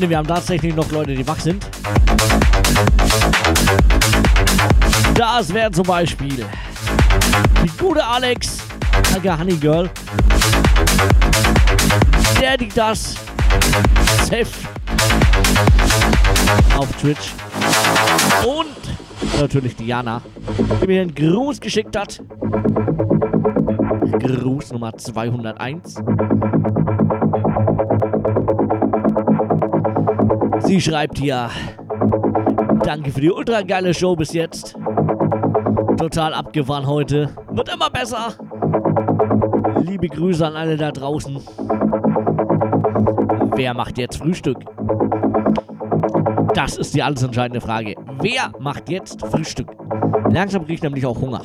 Freunde, wir haben tatsächlich noch Leute, die wach sind. Das wäre zum Beispiel die gute Alex, Alga Honey Girl. Der die das Safe auf Twitch. Und natürlich Diana, die mir einen Gruß geschickt hat. Gruß Nummer 201. Sie schreibt hier, danke für die ultra geile Show bis jetzt. Total abgefahren heute. Wird immer besser. Liebe Grüße an alle da draußen. Wer macht jetzt Frühstück? Das ist die alles entscheidende Frage. Wer macht jetzt Frühstück? Langsam kriege ich nämlich auch Hunger.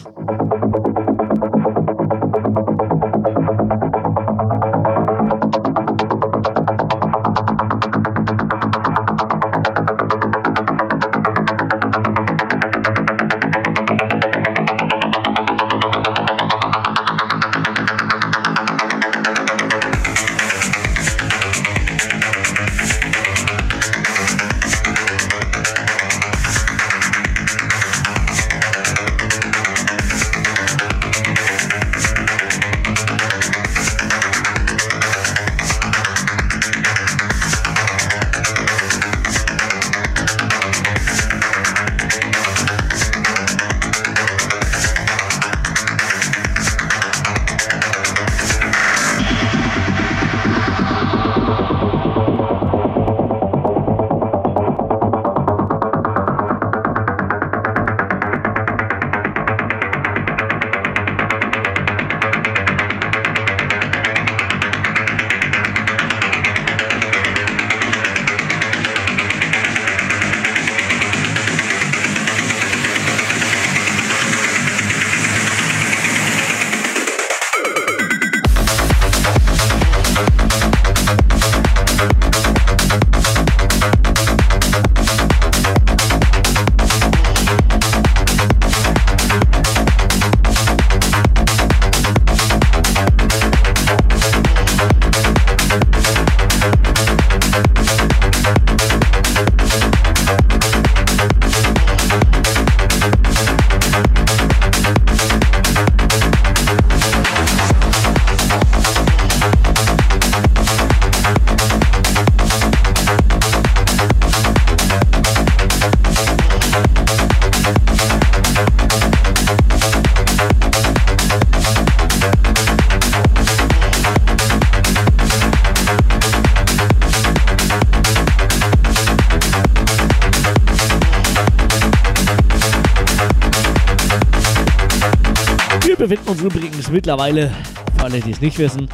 Mittlerweile, für alle, die es nicht wissen,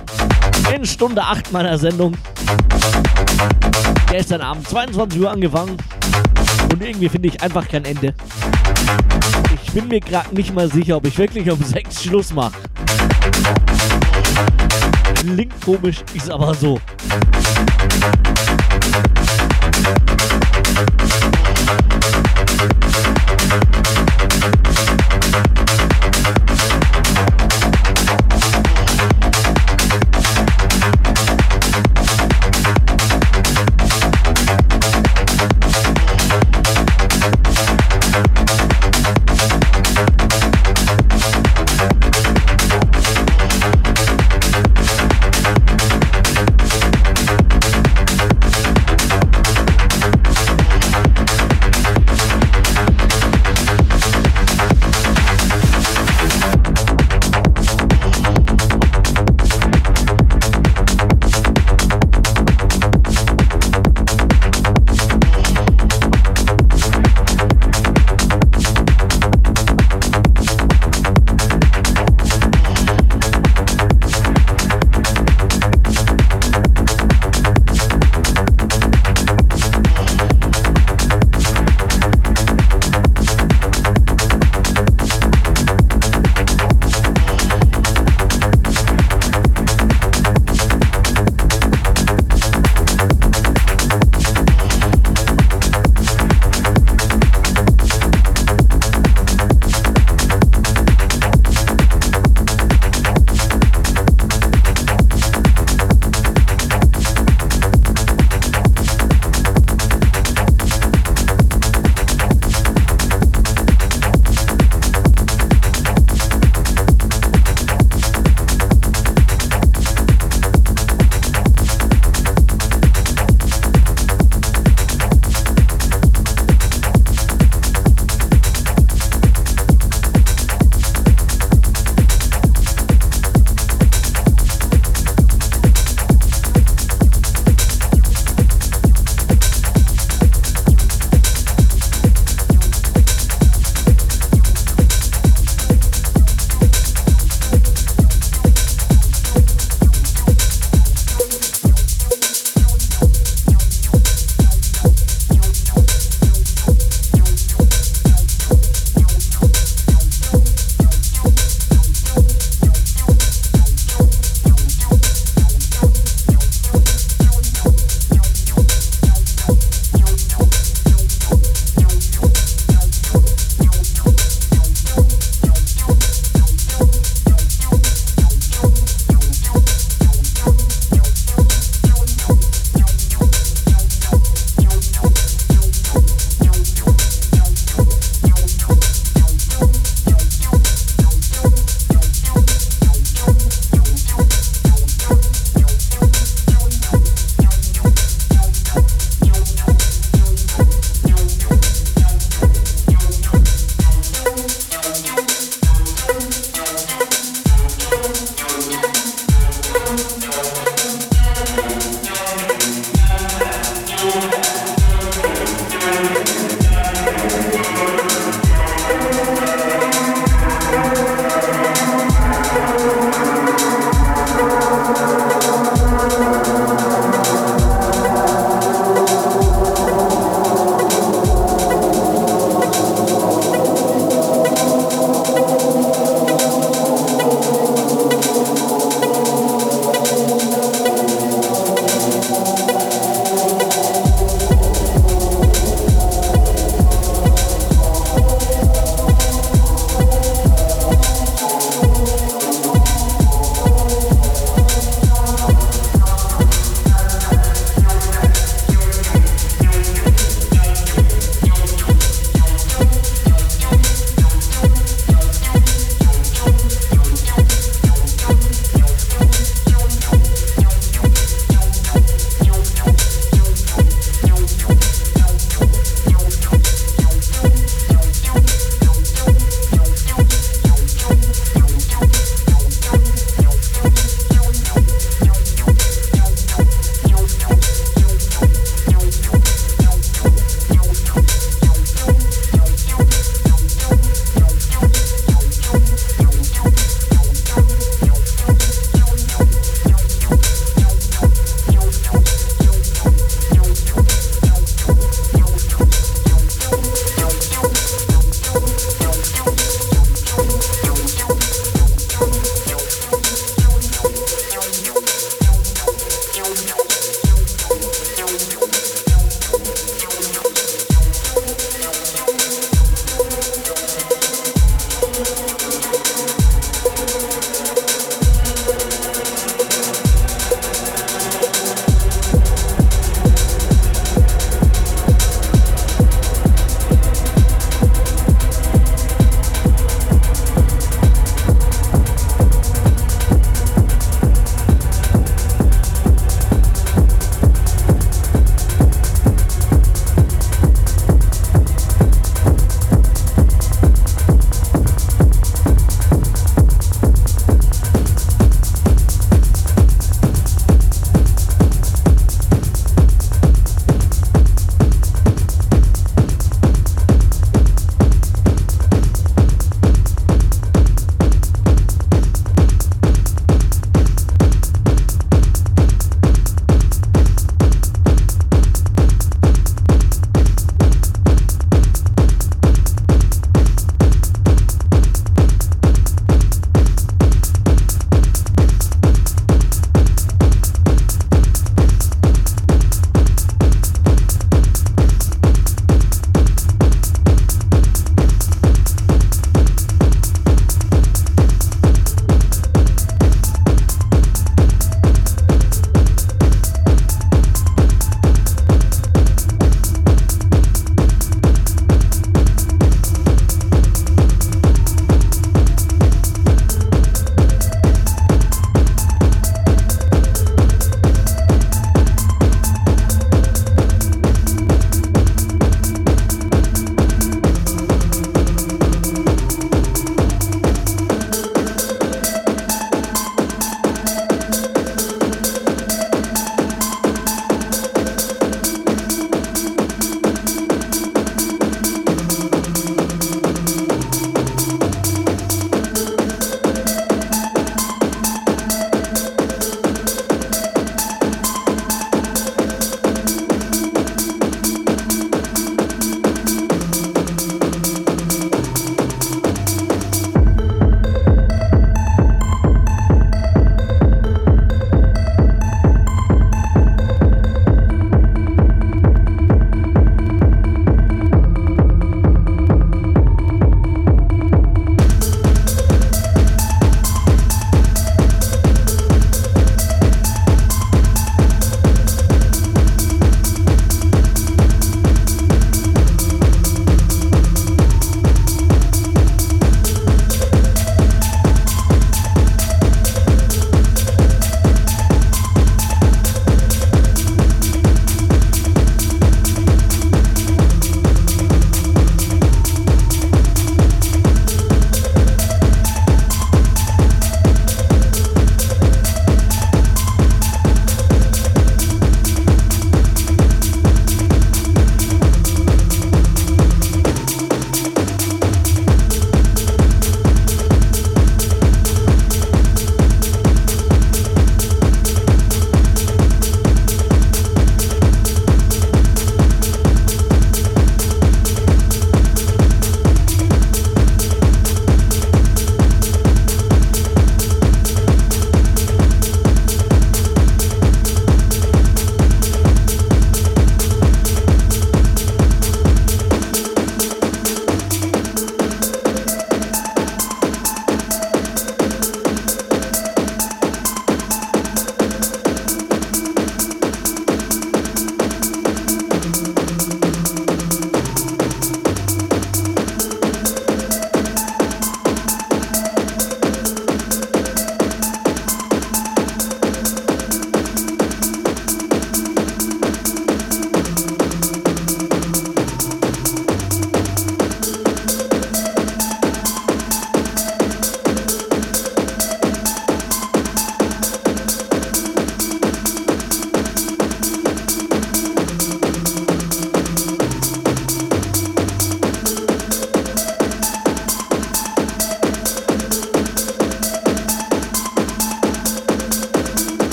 in Stunde 8 meiner Sendung. Gestern Abend 22 Uhr angefangen und irgendwie finde ich einfach kein Ende. Ich bin mir gerade nicht mal sicher, ob ich wirklich um 6 Schluss mache. Klingt komisch, ist aber so.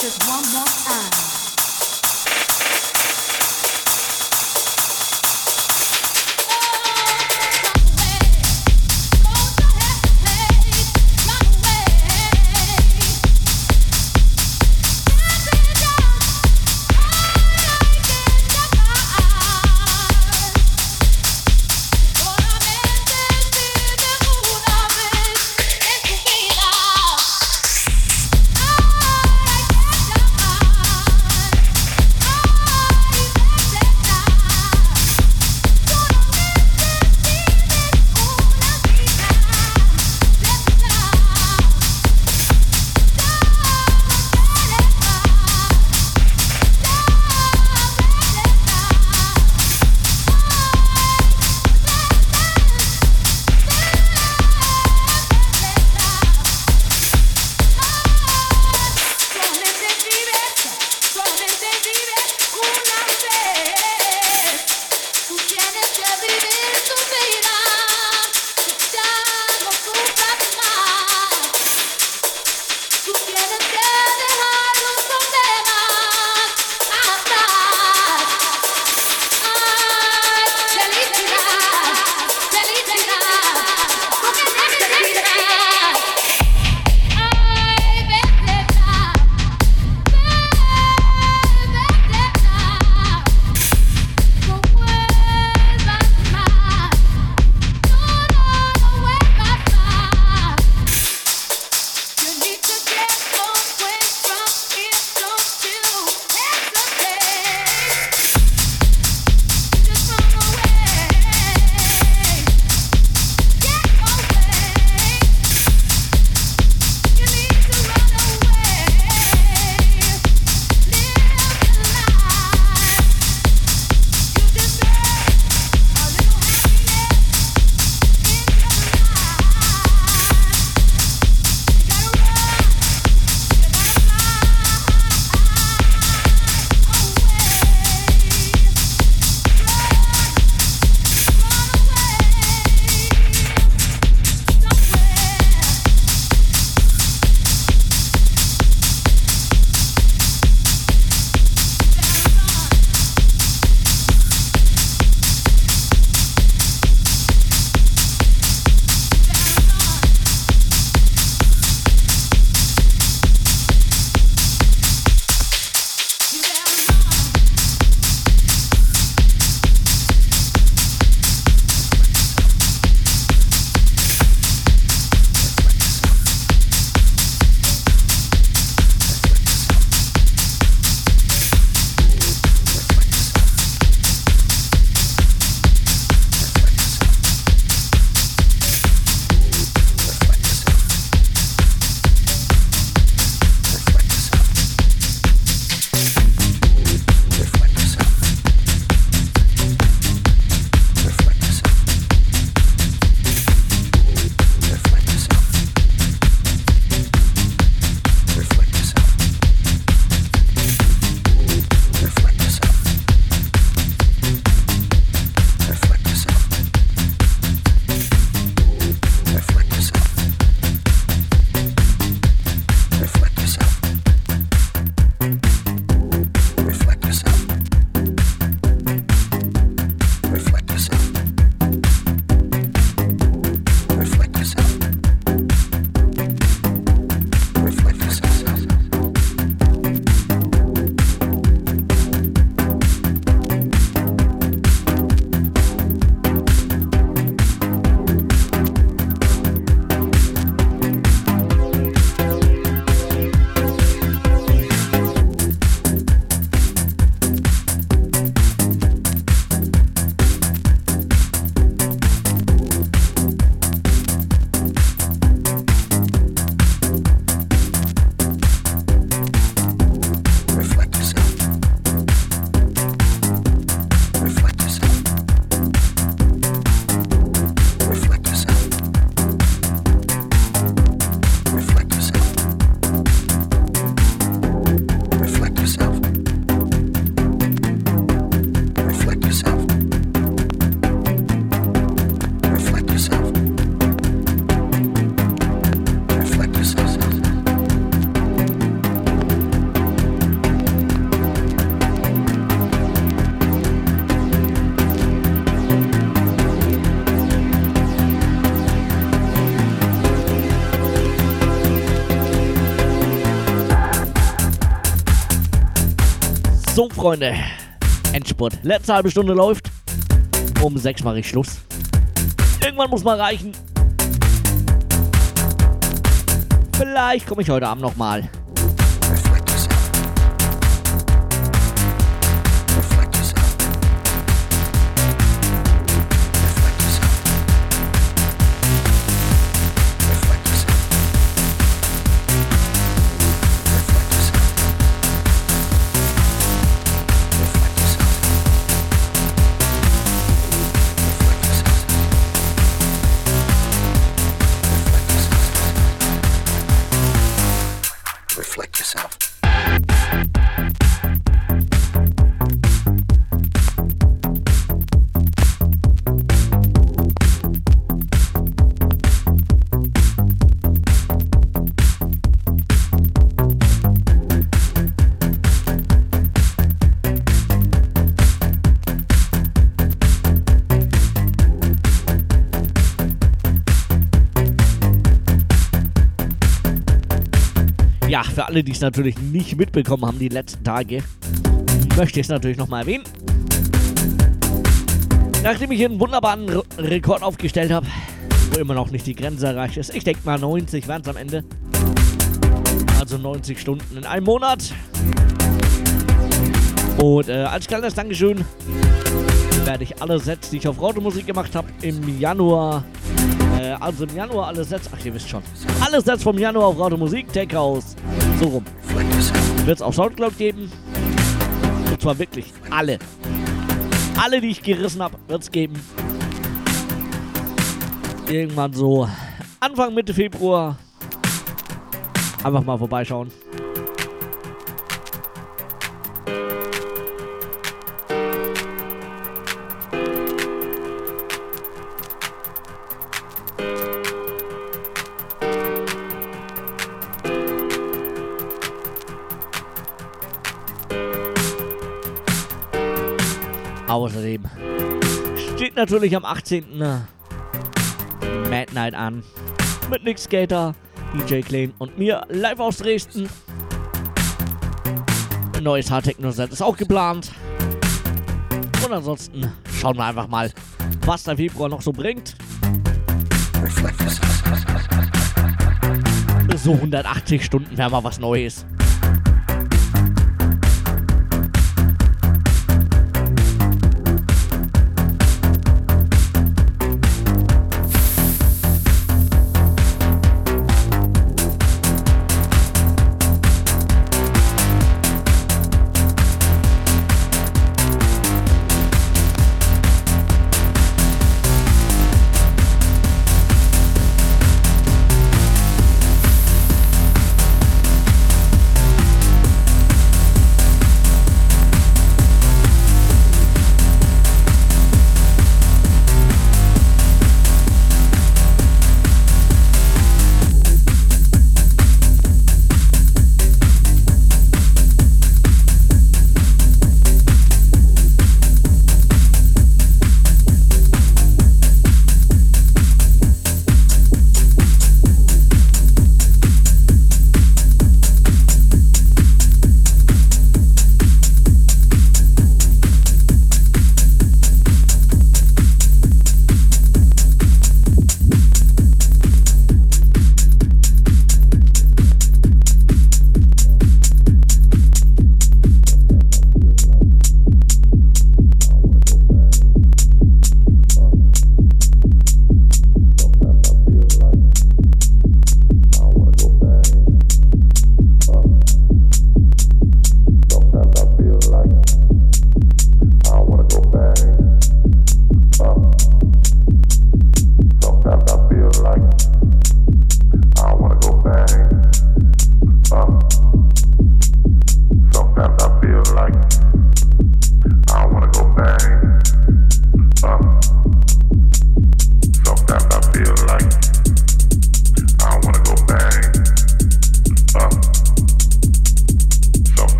just one more time. Freunde. Endspurt. Letzte halbe Stunde läuft. Um sechs mache ich Schluss. Irgendwann muss mal reichen. Vielleicht komme ich heute Abend nochmal. mal. Alle, die es natürlich nicht mitbekommen haben, die letzten Tage, möchte ich es natürlich nochmal erwähnen. Nachdem ich hier einen wunderbaren Re Rekord aufgestellt habe, wo immer noch nicht die Grenze erreicht ist, ich denke mal 90 werden es am Ende. Also 90 Stunden in einem Monat. Und äh, als kleines Dankeschön werde ich alle Sets, die ich auf Rautemusik gemacht habe, im Januar äh, also im Januar alle Sets, ach ihr wisst schon, alle Sets vom Januar auf Radio Musik, Tech House, so rum. Wird es auf Soundcloud geben. Und zwar wirklich alle. Alle, die ich gerissen habe, wird es geben. Irgendwann so Anfang, Mitte Februar. Einfach mal vorbeischauen. Natürlich am 18. Mad Night an. Mit Nick Skater, DJ Klein und mir live aus Dresden. Ein neues Hardtechno-Set ist auch geplant. Und ansonsten schauen wir einfach mal, was der Februar noch so bringt. So 180 Stunden wäre mal was Neues.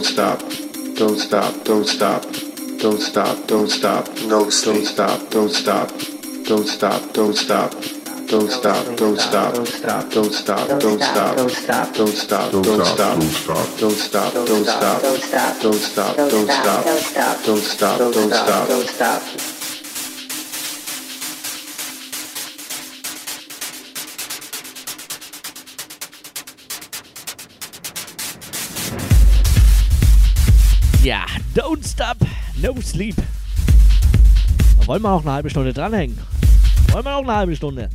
Stop, don't stop, don't stop, don't stop, don't stop, no don't stop, no, don't stop, don't stop, don't stop, don't stop. Don't stop, don't stop, don't stop, don't stop, don't stop, don't stop, don't stop, don't stop, don't stop, don't stop, don't stop, don't stop, don't stop, don't stop, don't stop, don't stop. Ja, don't stop, no sleep. Wollen wir noch eine halbe Stunde dranhängen? Wollen wir noch eine halbe Stunde?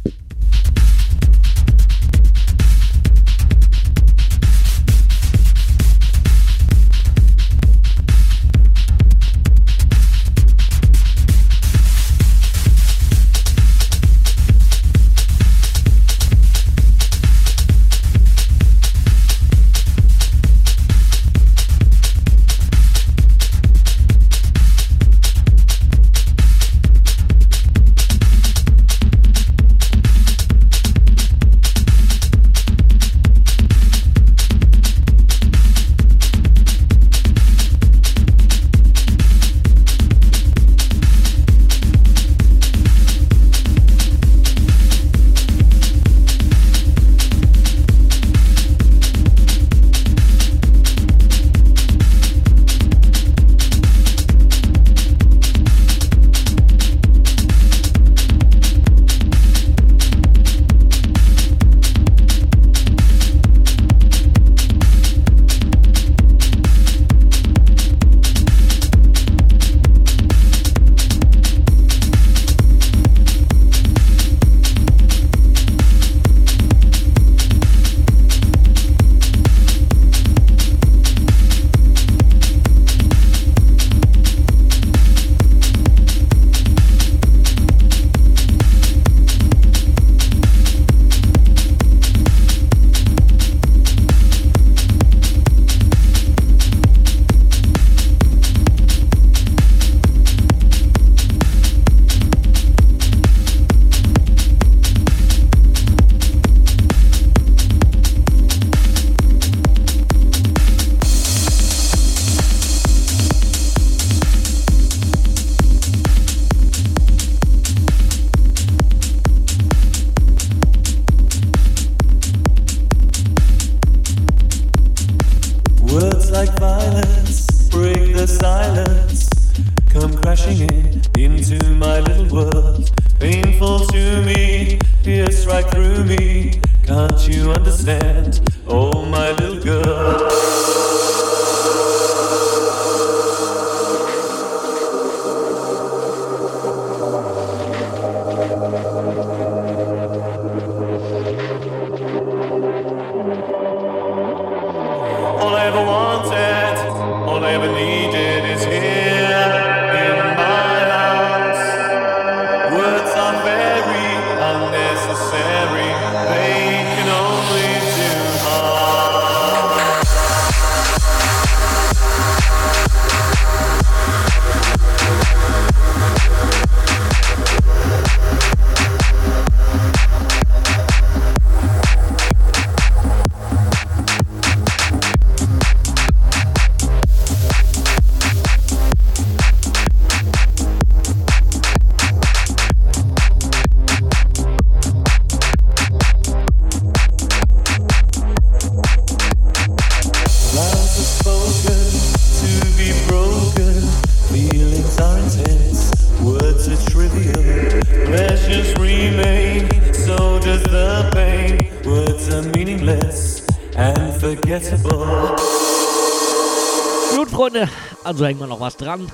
Also hängen wir noch was dran.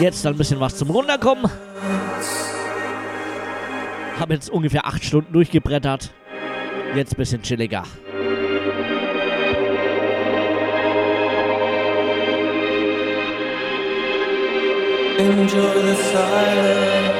Jetzt ein bisschen was zum Runterkommen. Habe jetzt ungefähr acht Stunden durchgebrettert. Jetzt ein bisschen chilliger. Enjoy the silence.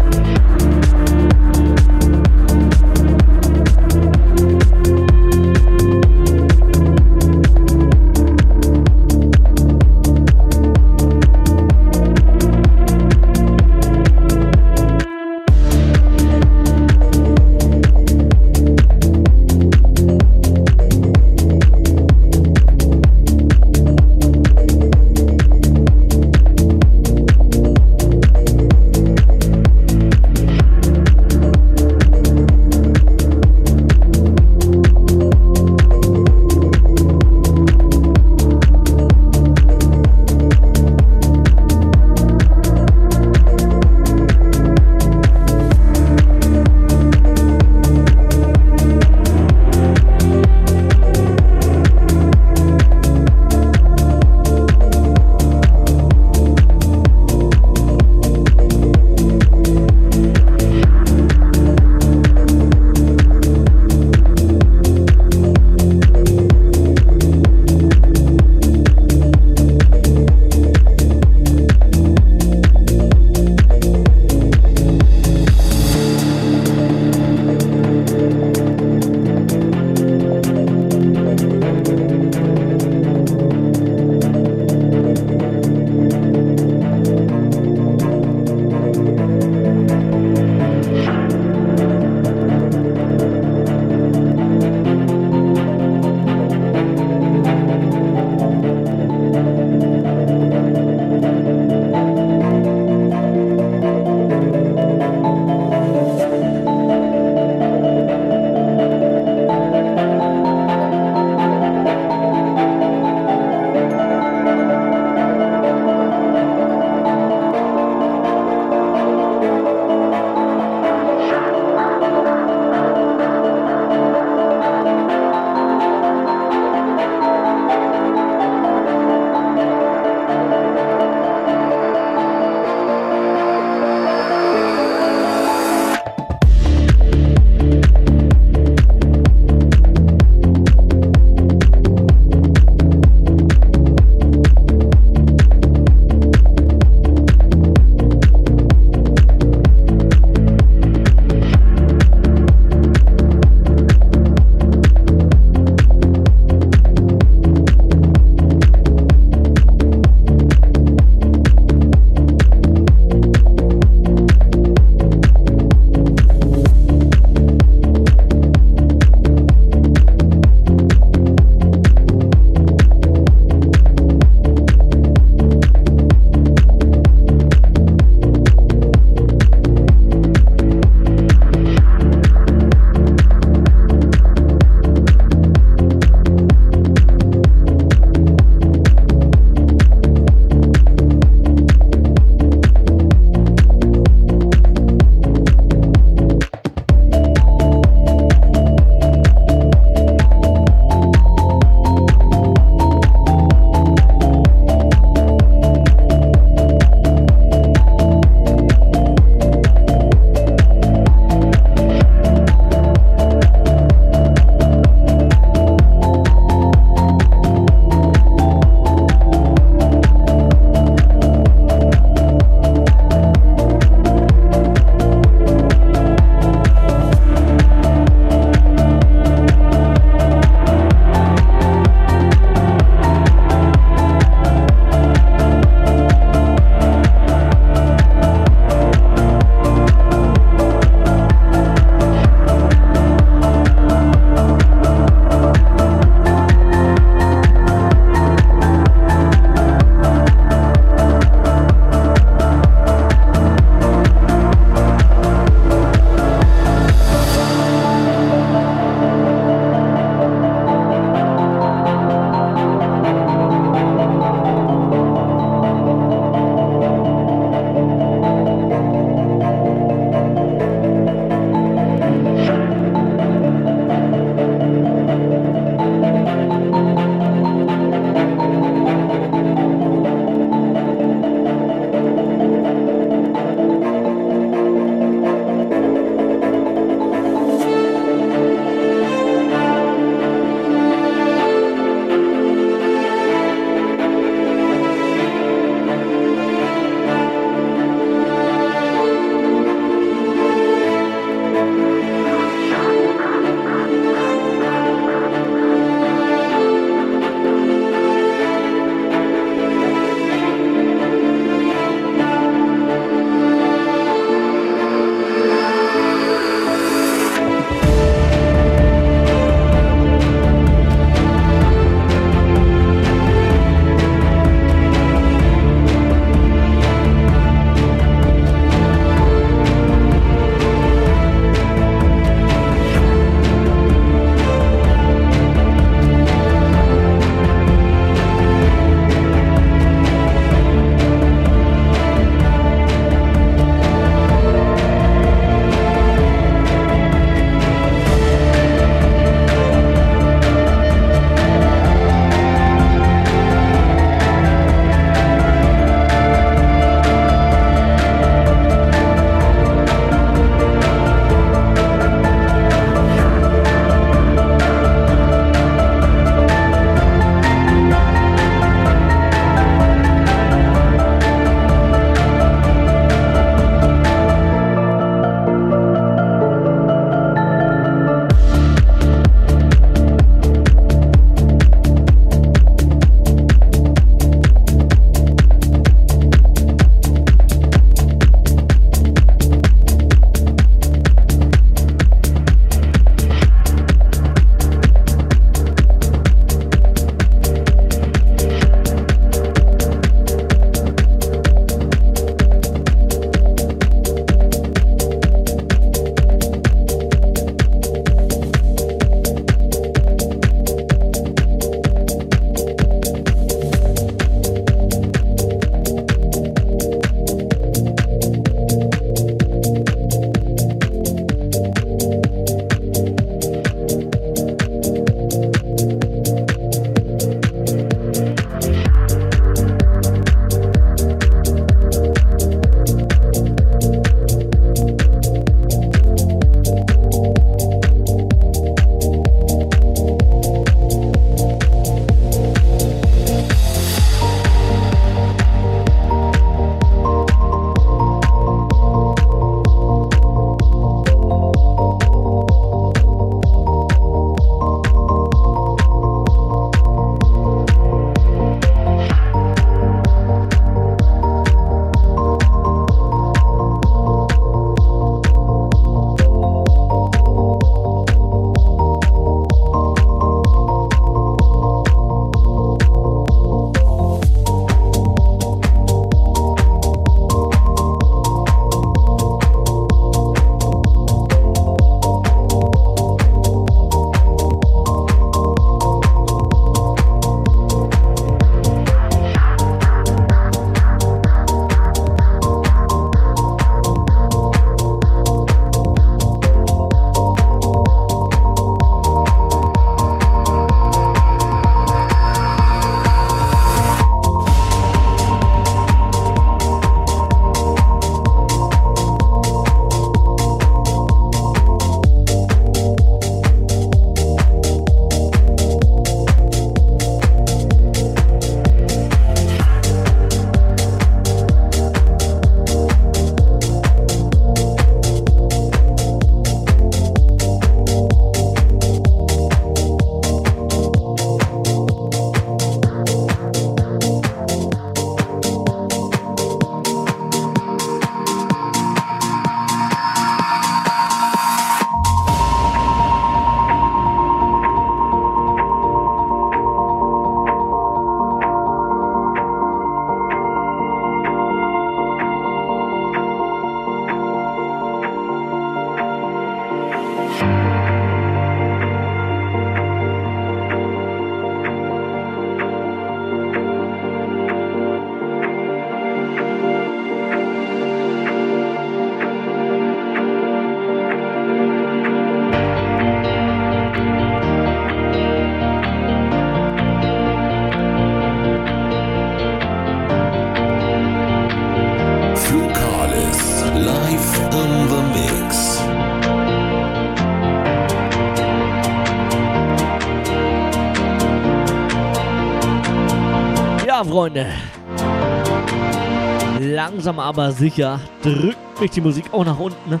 Langsam aber sicher drückt mich die Musik auch nach unten. Ne?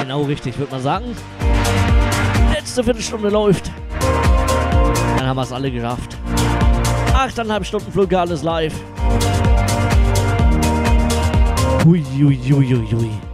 Genau richtig, würde man sagen. Letzte Viertelstunde läuft. Dann haben wir es alle geschafft. Achteinhalb Stunden Flug, alles live. Hui, hui, hui, hui, hui.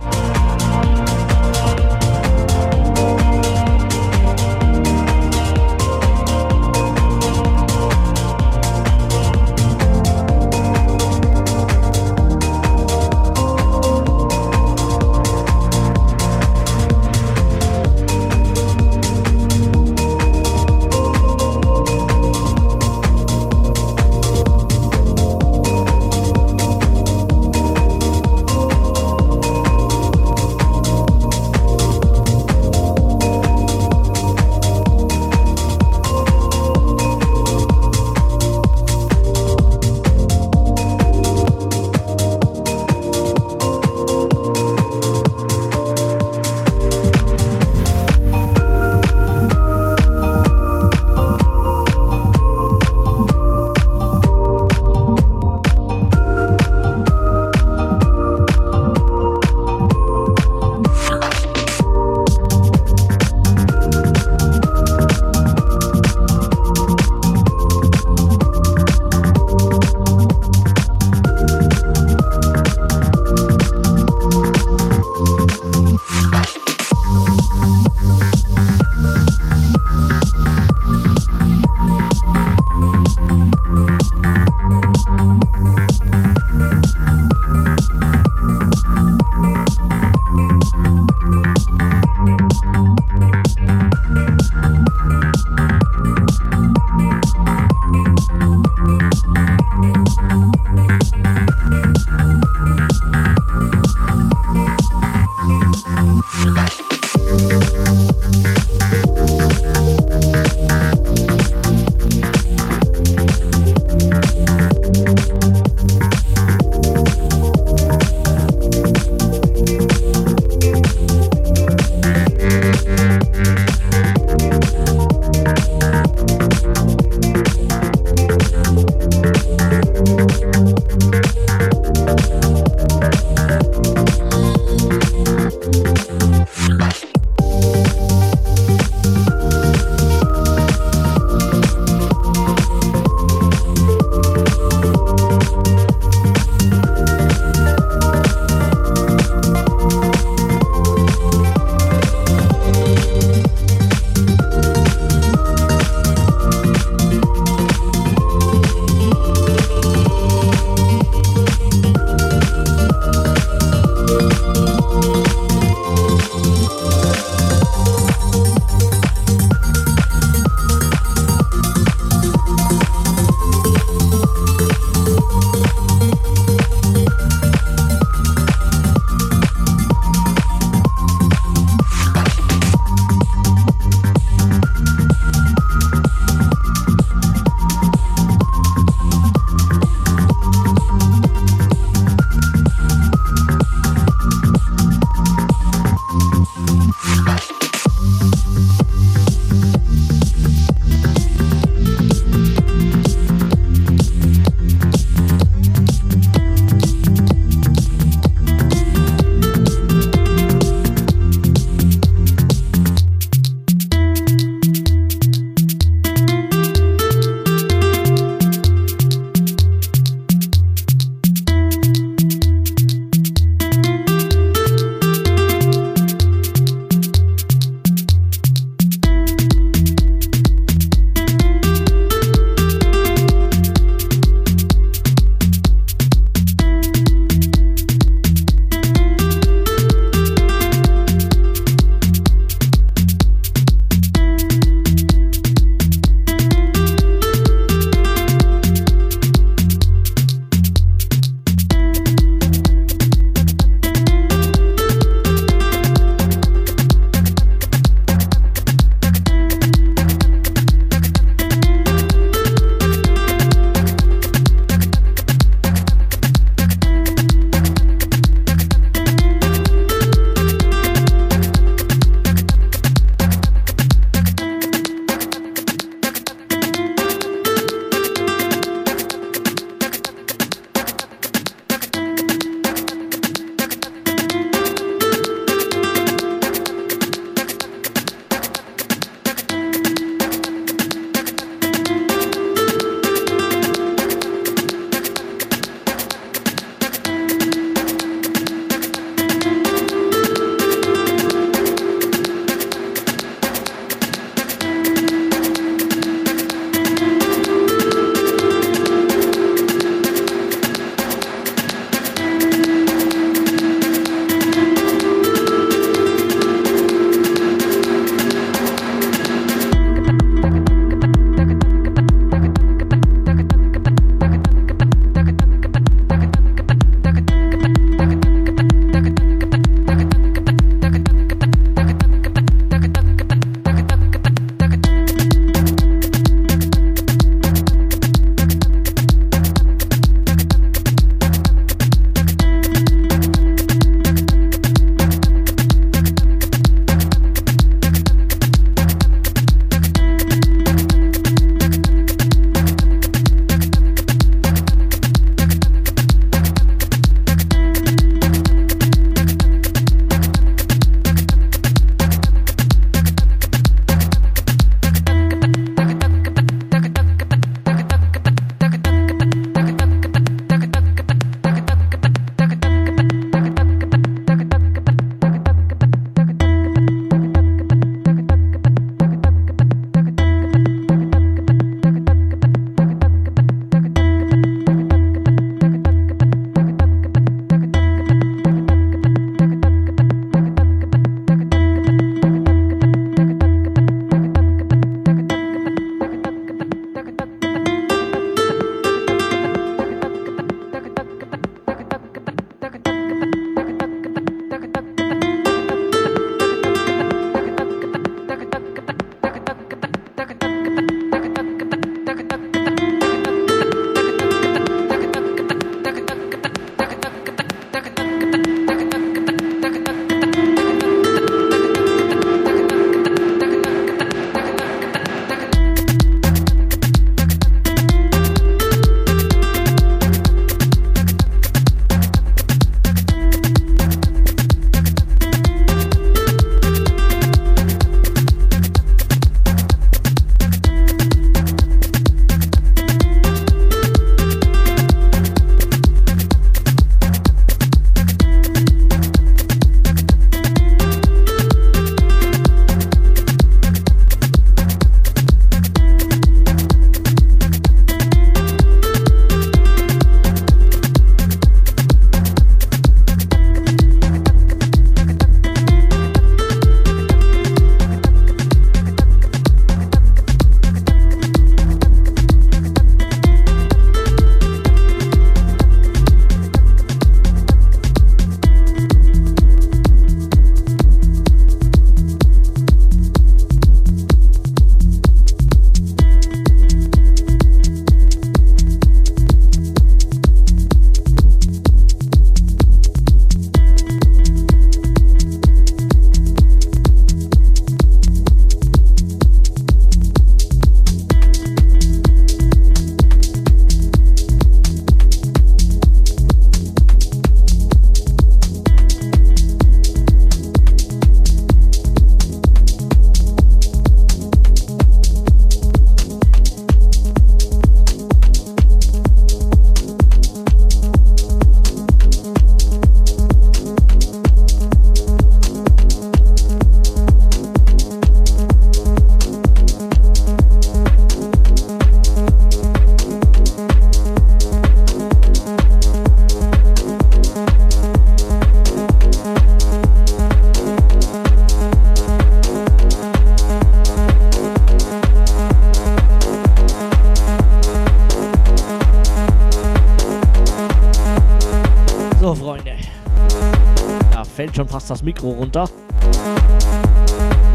Schon fast das Mikro runter.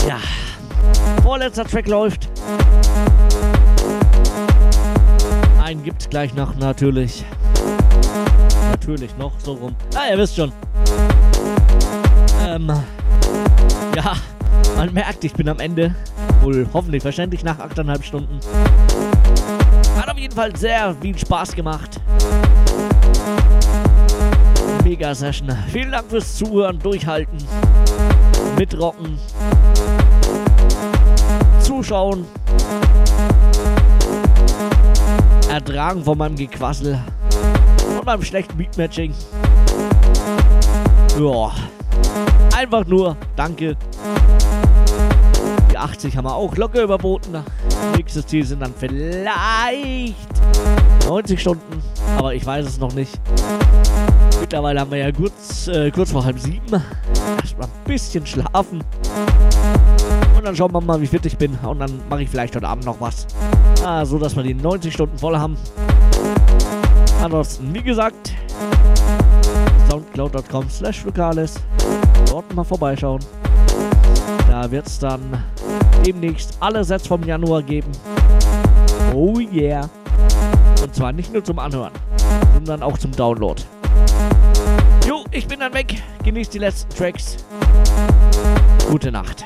Ja, vorletzter Track läuft. Einen gibt's gleich noch, natürlich. Natürlich noch, so rum. Ah, ihr wisst schon. Ähm, ja, man merkt, ich bin am Ende. Wohl hoffentlich verständlich nach 8,5 Stunden. Hat auf jeden Fall sehr viel Spaß gemacht. Mega Session. Vielen Dank fürs Zuhören, Durchhalten, Mitrocken, Zuschauen, Ertragen von meinem Gequassel und meinem schlechten Beatmatching. Ja, einfach nur Danke. Die 80 haben wir auch locker überboten. Nächstes Ziel sind dann vielleicht 90 Stunden, aber ich weiß es noch nicht. Mittlerweile haben wir ja kurz, äh, kurz vor halb sieben. Erstmal ein bisschen schlafen. Und dann schauen wir mal, wie fit ich bin. Und dann mache ich vielleicht heute Abend noch was. Ah, so dass wir die 90 Stunden voll haben. Ansonsten, wie gesagt, soundcloud.com slash lokales. Dort mal vorbeischauen. Da wird es dann demnächst alle Sets vom Januar geben. Oh yeah. Und zwar nicht nur zum Anhören, sondern auch zum Download. Ich bin dann weg. Genießt die letzten Tracks. Gute Nacht.